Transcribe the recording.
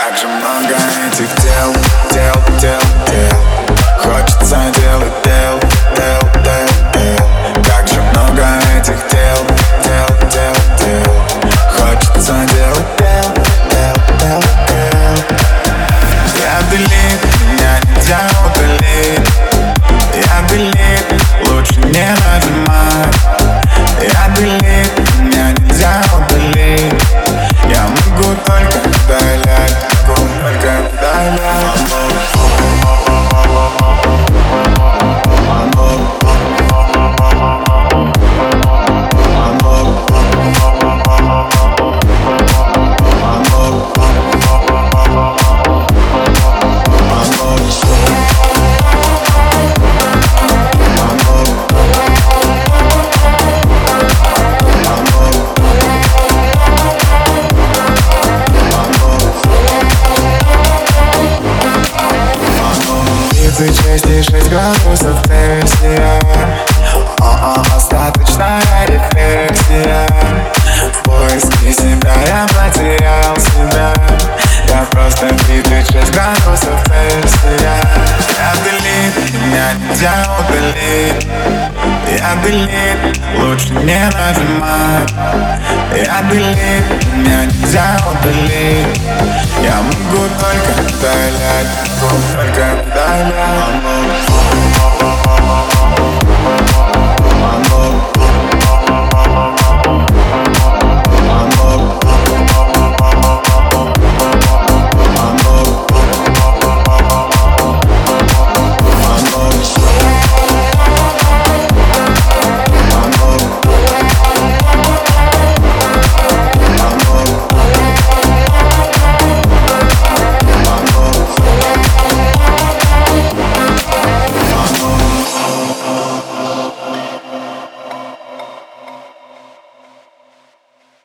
Как же много этих дел, дел, Шесть и шесть градусов Цельсия О-о, остаточная рефлексия. В поиске себя я потерял себя. Я просто 36 градусов Цельсия Я делит, меня нельзя удалить. Я делит, лучше не нажимать Я делит, меня нельзя удалить. Я могу только удалять, только удалять